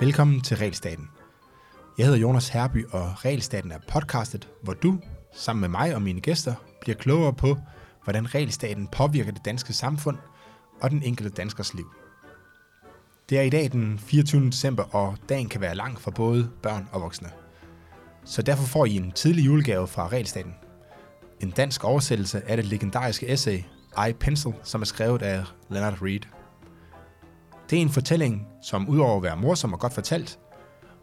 Velkommen til Regelstaten. Jeg hedder Jonas Herby, og Regelstaten er podcastet, hvor du, sammen med mig og mine gæster, bliver klogere på, hvordan regelstaten påvirker det danske samfund og den enkelte danskers liv. Det er i dag den 24. december, og dagen kan være lang for både børn og voksne. Så derfor får I en tidlig julegave fra Regelstaten. En dansk oversættelse af det legendariske essay i Pencil, som er skrevet af Leonard Reed. Det er en fortælling, som udover at være morsom og godt fortalt,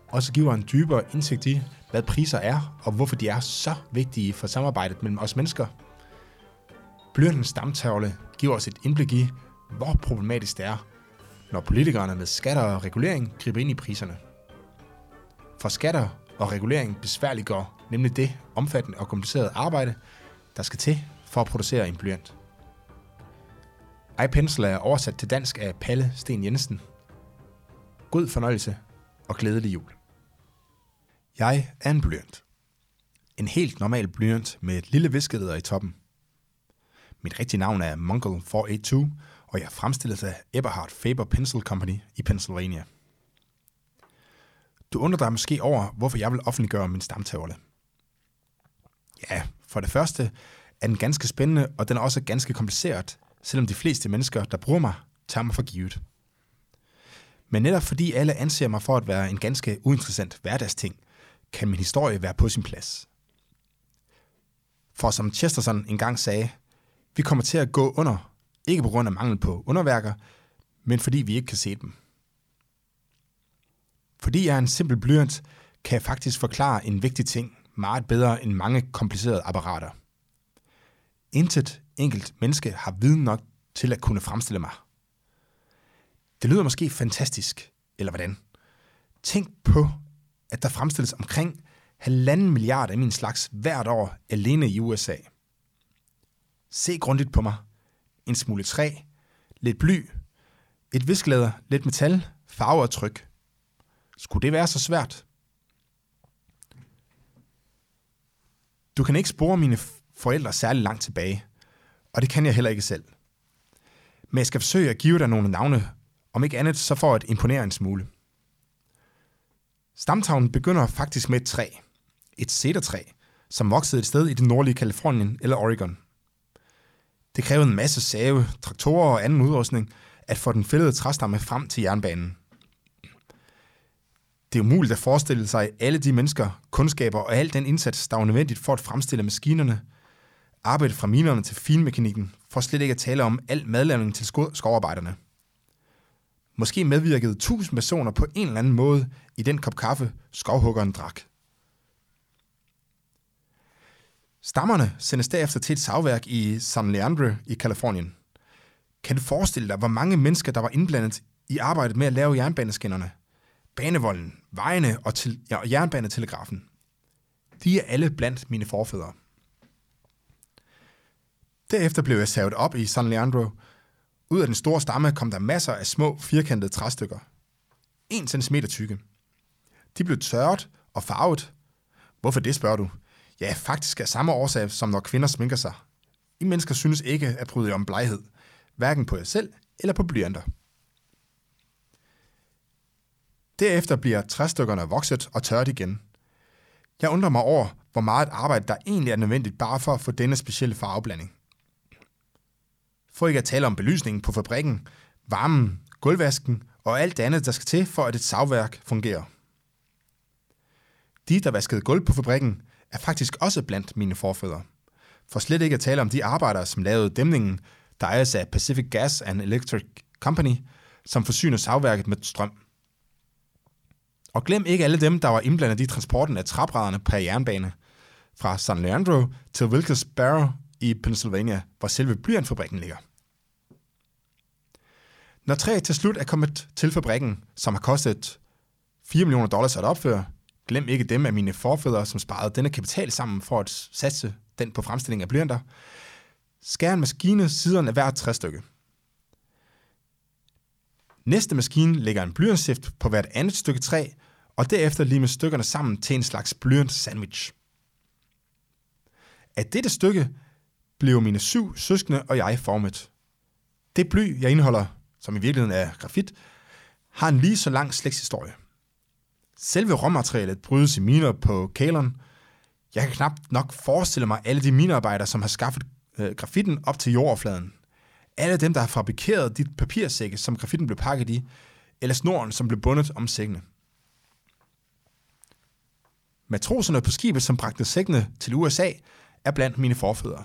også giver en dybere indsigt i, hvad priser er, og hvorfor de er så vigtige for samarbejdet mellem os mennesker. Blyantens stamtavle giver os et indblik i, hvor problematisk det er, når politikerne med skatter og regulering griber ind i priserne. For skatter og regulering besværliggør nemlig det omfattende og komplicerede arbejde, der skal til for at producere en blyant iPencil er oversat til dansk af Palle Sten Jensen. God fornøjelse og glædelig jul. Jeg er en blyant. En helt normal blyant med et lille viskeleder i toppen. Mit rigtige navn er Mongol 482, og jeg fremstilles af Eberhard Faber Pencil Company i Pennsylvania. Du undrer dig måske over, hvorfor jeg vil offentliggøre min stamtavle. Ja, for det første er den ganske spændende, og den er også ganske kompliceret, selvom de fleste mennesker, der bruger mig, tager mig for givet. Men netop fordi alle anser mig for at være en ganske uinteressant hverdagsting, kan min historie være på sin plads. For som Chesterton engang sagde, vi kommer til at gå under, ikke på grund af mangel på underværker, men fordi vi ikke kan se dem. Fordi jeg er en simpel blyant, kan jeg faktisk forklare en vigtig ting meget bedre end mange komplicerede apparater. Intet enkelt menneske har viden nok til at kunne fremstille mig. Det lyder måske fantastisk, eller hvordan? Tænk på, at der fremstilles omkring halvanden milliard af min slags hvert år alene i USA. Se grundigt på mig. En smule træ, lidt bly, et visklæder, lidt metal, farve og tryk. Skulle det være så svært? Du kan ikke spore mine forældre særlig langt tilbage, og det kan jeg heller ikke selv. Men jeg skal forsøge at give dig nogle navne, om ikke andet så for at imponere en smule. Stamtavlen begynder faktisk med et træ, et cedertræ, som voksede et sted i det nordlige Kalifornien eller Oregon. Det krævede en masse save, traktorer og anden udrustning at få den fældede træstamme frem til jernbanen. Det er umuligt at forestille sig alle de mennesker, kundskaber og al den indsats, der var nødvendigt for at fremstille maskinerne, arbejde fra minerne til finmekanikken, for slet ikke at tale om al madlavning til skovarbejderne. Måske medvirkede tusind personer på en eller anden måde i den kop kaffe, skovhuggeren drak. Stammerne sendes derefter til et savværk i San Leandro i Kalifornien. Kan du forestille dig, hvor mange mennesker, der var indblandet i arbejdet med at lave jernbaneskinnerne? Banevolden, vejene og, til, ja, og jernbanetelegrafen. De er alle blandt mine forfædre. Derefter blev jeg savet op i San Leandro. Ud af den store stamme kom der masser af små, firkantede træstykker. 1 cm tykke. De blev tørret og farvet. Hvorfor det, spørger du? Ja, faktisk er samme årsag, som når kvinder sminker sig. I mennesker synes ikke at bryde om bleghed, hverken på jer selv eller på blyanter. Derefter bliver træstykkerne vokset og tørret igen. Jeg undrer mig over, hvor meget arbejde der egentlig er nødvendigt bare for at få denne specielle farveblanding. For ikke at tale om belysningen på fabrikken, varmen, gulvvasken og alt det andet, der skal til for, at et savværk fungerer. De, der vaskede gulv på fabrikken, er faktisk også blandt mine forfædre. For slet ikke at tale om de arbejdere, som lavede dæmningen, der ejes af Pacific Gas and Electric Company, som forsyner savværket med strøm. Og glem ikke alle dem, der var indblandet i transporten af træbrædderne per jernbane, fra San Leandro til Wilkes Barre i Pennsylvania, hvor selve blyantfabrikken ligger. Når træet til slut er kommet til fabrikken, som har kostet 4 millioner dollars at opføre, glem ikke dem af mine forfædre, som sparede denne kapital sammen for at satse den på fremstilling af blyanter, skær en maskine siderne af hvert træstykke. Næste maskine lægger en blyantstift på hvert andet stykke træ, og derefter limer stykkerne sammen til en slags blyant sandwich. Af dette stykke blev mine syv søskende og jeg formet. Det bly, jeg indeholder, som i virkeligheden er grafit, har en lige så lang slægtshistorie. Selve råmaterialet brydes i miner på Kalon. Jeg kan knap nok forestille mig alle de minearbejdere, som har skaffet øh, grafitten op til jordoverfladen. Alle dem, der har fabrikeret de papirsække, som grafitten blev pakket i, eller snoren, som blev bundet om sækkene. Matroserne på skibet, som bragte sækkene til USA, er blandt mine forfædre.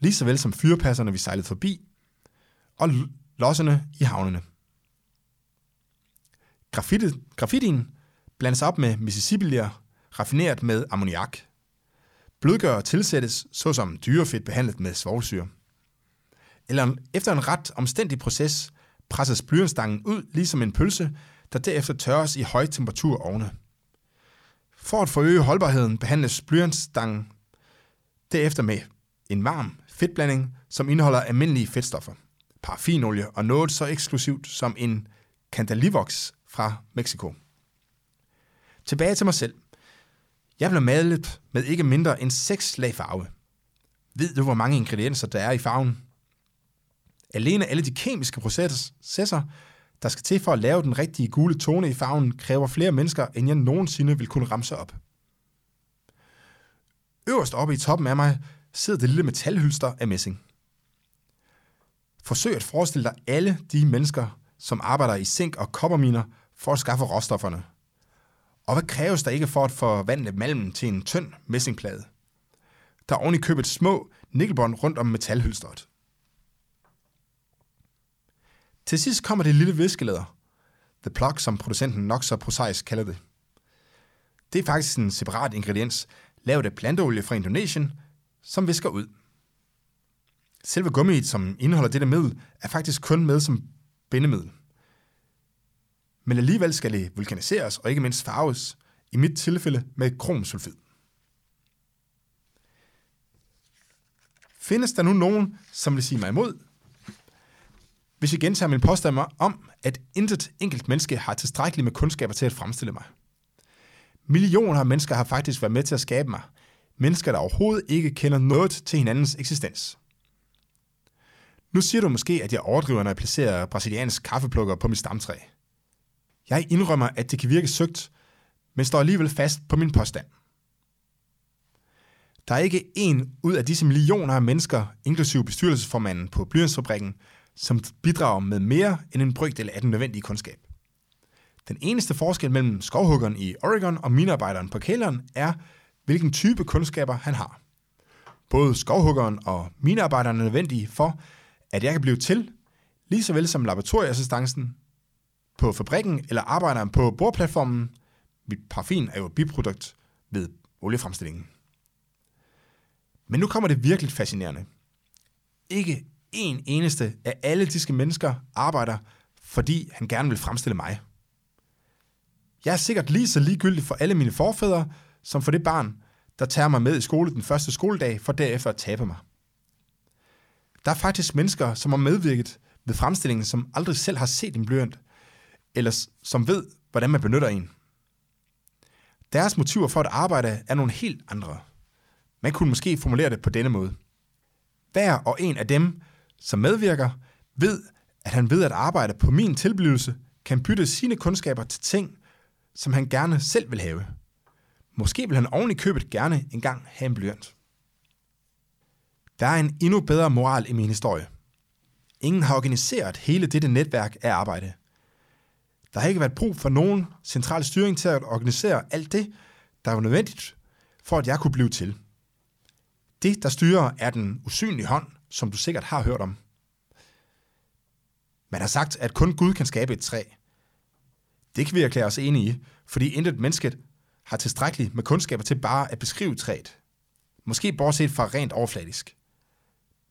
Lige så vel som fyrpasserne, vi sejlede forbi, og losserne i havnene. graffitien blandes op med mississippi raffineret med ammoniak. Blødgør tilsættes, såsom dyrefedt behandlet med svovlsyre. Eller efter en ret omstændig proces presses blyantstangen ud ligesom en pølse, der derefter tørres i høj temperatur ovne. For at forøge holdbarheden behandles blyantstangen derefter med en varm fedtblanding, som indeholder almindelige fedtstoffer, paraffinolie og noget så eksklusivt som en Candalivox fra Mexico. Tilbage til mig selv. Jeg blev malet med ikke mindre end seks lag farve. Ved du, hvor mange ingredienser der er i farven? Alene alle de kemiske processer, der skal til for at lave den rigtige gule tone i farven, kræver flere mennesker, end jeg nogensinde vil kunne ramse op. Øverst oppe i toppen af mig sidder det lille metalhylster af messing. Forsøg at forestille dig alle de mennesker, som arbejder i zink- og kopperminer for at skaffe råstofferne. Og hvad kræves der ikke for at forvandle malmen til en tynd messingplade? Der er oven i købet små nikkelbånd rundt om metalhylstret. Til sidst kommer det lille viskelæder. The plug, som producenten nok så prosaisk kalder det. Det er faktisk en separat ingrediens, lavet af planteolie fra Indonesien, som visker ud. Selve gummiet, som indeholder dette middel, er faktisk kun med som bindemiddel. Men alligevel skal det vulkaniseres og ikke mindst farves, i mit tilfælde med kromsulfid. Findes der nu nogen, som vil sige mig imod, hvis jeg gentager min påstand om, at intet enkelt menneske har tilstrækkeligt med kundskaber til at fremstille mig. Millioner af mennesker har faktisk været med til at skabe mig. Mennesker, der overhovedet ikke kender noget til hinandens eksistens. Nu siger du måske, at jeg overdriver, når jeg placerer brasiliansk kaffeplukker på mit stamtræ. Jeg indrømmer, at det kan virke søgt, men står alligevel fast på min påstand. Der er ikke en ud af disse millioner af mennesker, inklusive bestyrelsesformanden på Blyantsfabrikken, som bidrager med mere end en brøkdel af den nødvendige kundskab. Den eneste forskel mellem skovhuggeren i Oregon og minearbejderen på kælderen er, hvilken type kundskaber han har. Både skovhuggeren og minearbejderen er nødvendige for, at jeg kan blive til, lige så vel som laboratorieassistancen på fabrikken eller arbejderen på bordplatformen. Mit paraffin er jo et biprodukt ved oliefremstillingen. Men nu kommer det virkelig fascinerende. Ikke en eneste af alle disse mennesker arbejder, fordi han gerne vil fremstille mig. Jeg er sikkert lige så ligegyldig for alle mine forfædre, som for det barn, der tager mig med i skole den første skoledag, for derefter at tabe mig. Der er faktisk mennesker, som har medvirket ved fremstillingen, som aldrig selv har set en blyant, eller som ved, hvordan man benytter en. Deres motiver for at arbejde er nogle helt andre. Man kunne måske formulere det på denne måde. Hver og en af dem som medvirker, ved, at han ved at arbejde på min tilblivelse, kan bytte sine kundskaber til ting, som han gerne selv vil have. Måske vil han oven i købet gerne engang have en blyant. Der er en endnu bedre moral i min historie. Ingen har organiseret hele dette netværk af arbejde. Der har ikke været brug for nogen central styring til at organisere alt det, der var nødvendigt, for at jeg kunne blive til. Det, der styrer, er den usynlige hånd, som du sikkert har hørt om. Man har sagt, at kun Gud kan skabe et træ. Det kan vi erklære os enige i, fordi intet menneske har tilstrækkeligt med kundskaber til bare at beskrive træet. Måske bortset fra rent overfladisk.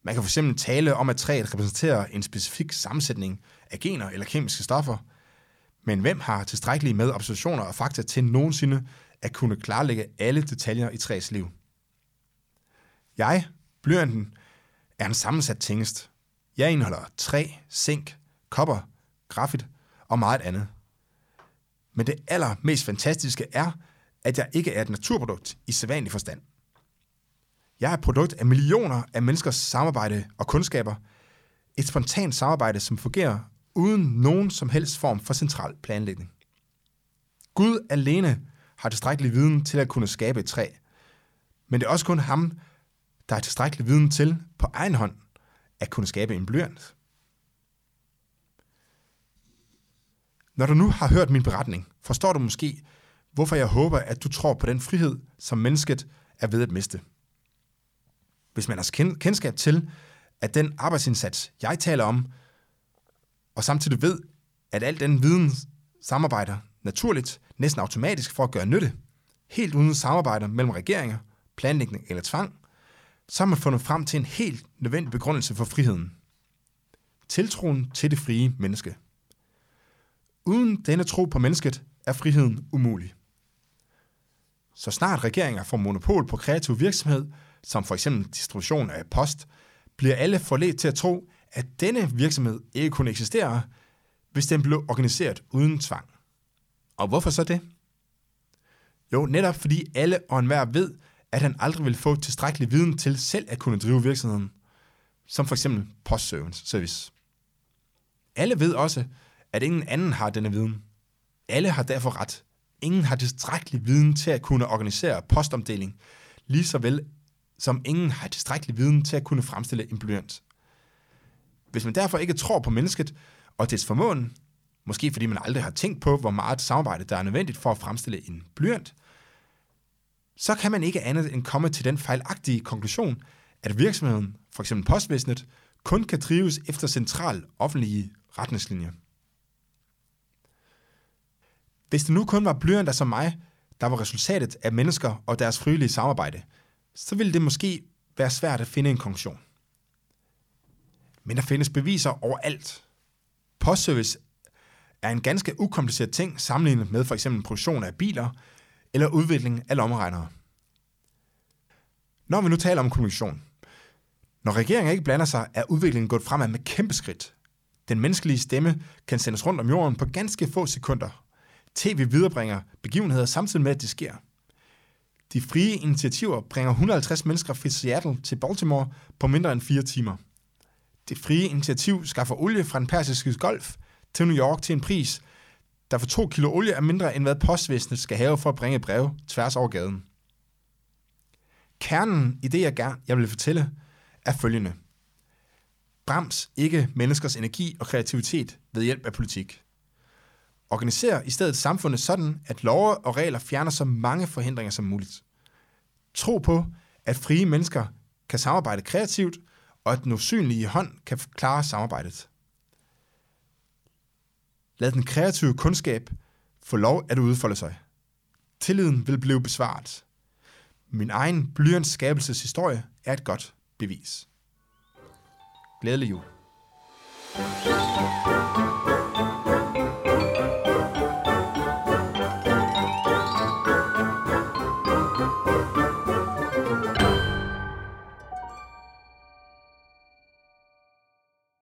Man kan fx tale om, at træet repræsenterer en specifik sammensætning af gener eller kemiske stoffer, men hvem har tilstrækkeligt med observationer og fakta til nogensinde at kunne klarlægge alle detaljer i træets liv? Jeg, blyanten, er en sammensat tingest. Jeg indeholder træ, zink, kopper, grafit og meget andet. Men det allermest fantastiske er, at jeg ikke er et naturprodukt i sædvanlig forstand. Jeg er et produkt af millioner af menneskers samarbejde og kundskaber. Et spontant samarbejde, som fungerer uden nogen som helst form for central planlægning. Gud alene har tilstrækkelig viden til at kunne skabe et træ. Men det er også kun ham, der har tilstrækkelig viden til på egen hånd at kunne skabe en blyant. Når du nu har hørt min beretning, forstår du måske, hvorfor jeg håber, at du tror på den frihed, som mennesket er ved at miste. Hvis man har kendskab til, at den arbejdsindsats, jeg taler om, og samtidig ved, at al den viden samarbejder naturligt, næsten automatisk for at gøre nytte, helt uden samarbejde mellem regeringer, planlægning eller tvang, så har man fundet frem til en helt nødvendig begrundelse for friheden. Tiltroen til det frie menneske. Uden denne tro på mennesket er friheden umulig. Så snart regeringer får monopol på kreativ virksomhed, som for eksempel distribution af post, bliver alle forledt til at tro, at denne virksomhed ikke kunne eksistere, hvis den blev organiseret uden tvang. Og hvorfor så det? Jo, netop fordi alle og enhver ved, at han aldrig vil få tilstrækkelig viden til selv at kunne drive virksomheden, som for eksempel postservice. Alle ved også, at ingen anden har denne viden. Alle har derfor ret. Ingen har tilstrækkelig viden til at kunne organisere postomdeling, lige så vel som ingen har tilstrækkelig viden til at kunne fremstille en blyant. Hvis man derfor ikke tror på mennesket og dets formåen, måske fordi man aldrig har tænkt på, hvor meget samarbejde der er nødvendigt for at fremstille en blyant, så kan man ikke andet end komme til den fejlagtige konklusion, at virksomheden, f.eks. postvæsenet, kun kan trives efter central offentlige retningslinjer. Hvis det nu kun var blyanter som mig, der var resultatet af mennesker og deres frivillige samarbejde, så ville det måske være svært at finde en konklusion. Men der findes beviser overalt. Postservice er en ganske ukompliceret ting sammenlignet med for eksempel produktion af biler eller udvikling af lommeregnere. Når vi nu taler om kommunikation, når regeringen ikke blander sig, er udviklingen gået fremad med kæmpe skridt. Den menneskelige stemme kan sendes rundt om jorden på ganske få sekunder. TV viderebringer begivenheder samtidig med, at det sker. De frie initiativer bringer 150 mennesker fra Seattle til Baltimore på mindre end fire timer. Det frie initiativ skaffer olie fra den persiske golf til New York til en pris, der for to kilo olie er mindre end hvad postvæsenet skal have for at bringe brev tværs over gaden. Kernen i det, jeg gerne jeg vil fortælle, er følgende. Brems ikke menneskers energi og kreativitet ved hjælp af politik. Organiser i stedet samfundet sådan, at love og regler fjerner så mange forhindringer som muligt. Tro på, at frie mennesker kan samarbejde kreativt, og at den usynlige hånd kan klare samarbejdet. Lad den kreative kundskab få lov at udfolde sig. Tilliden vil blive besvaret. Min egen blyants skabelseshistorie er et godt bevis. Glædelig jul. thank you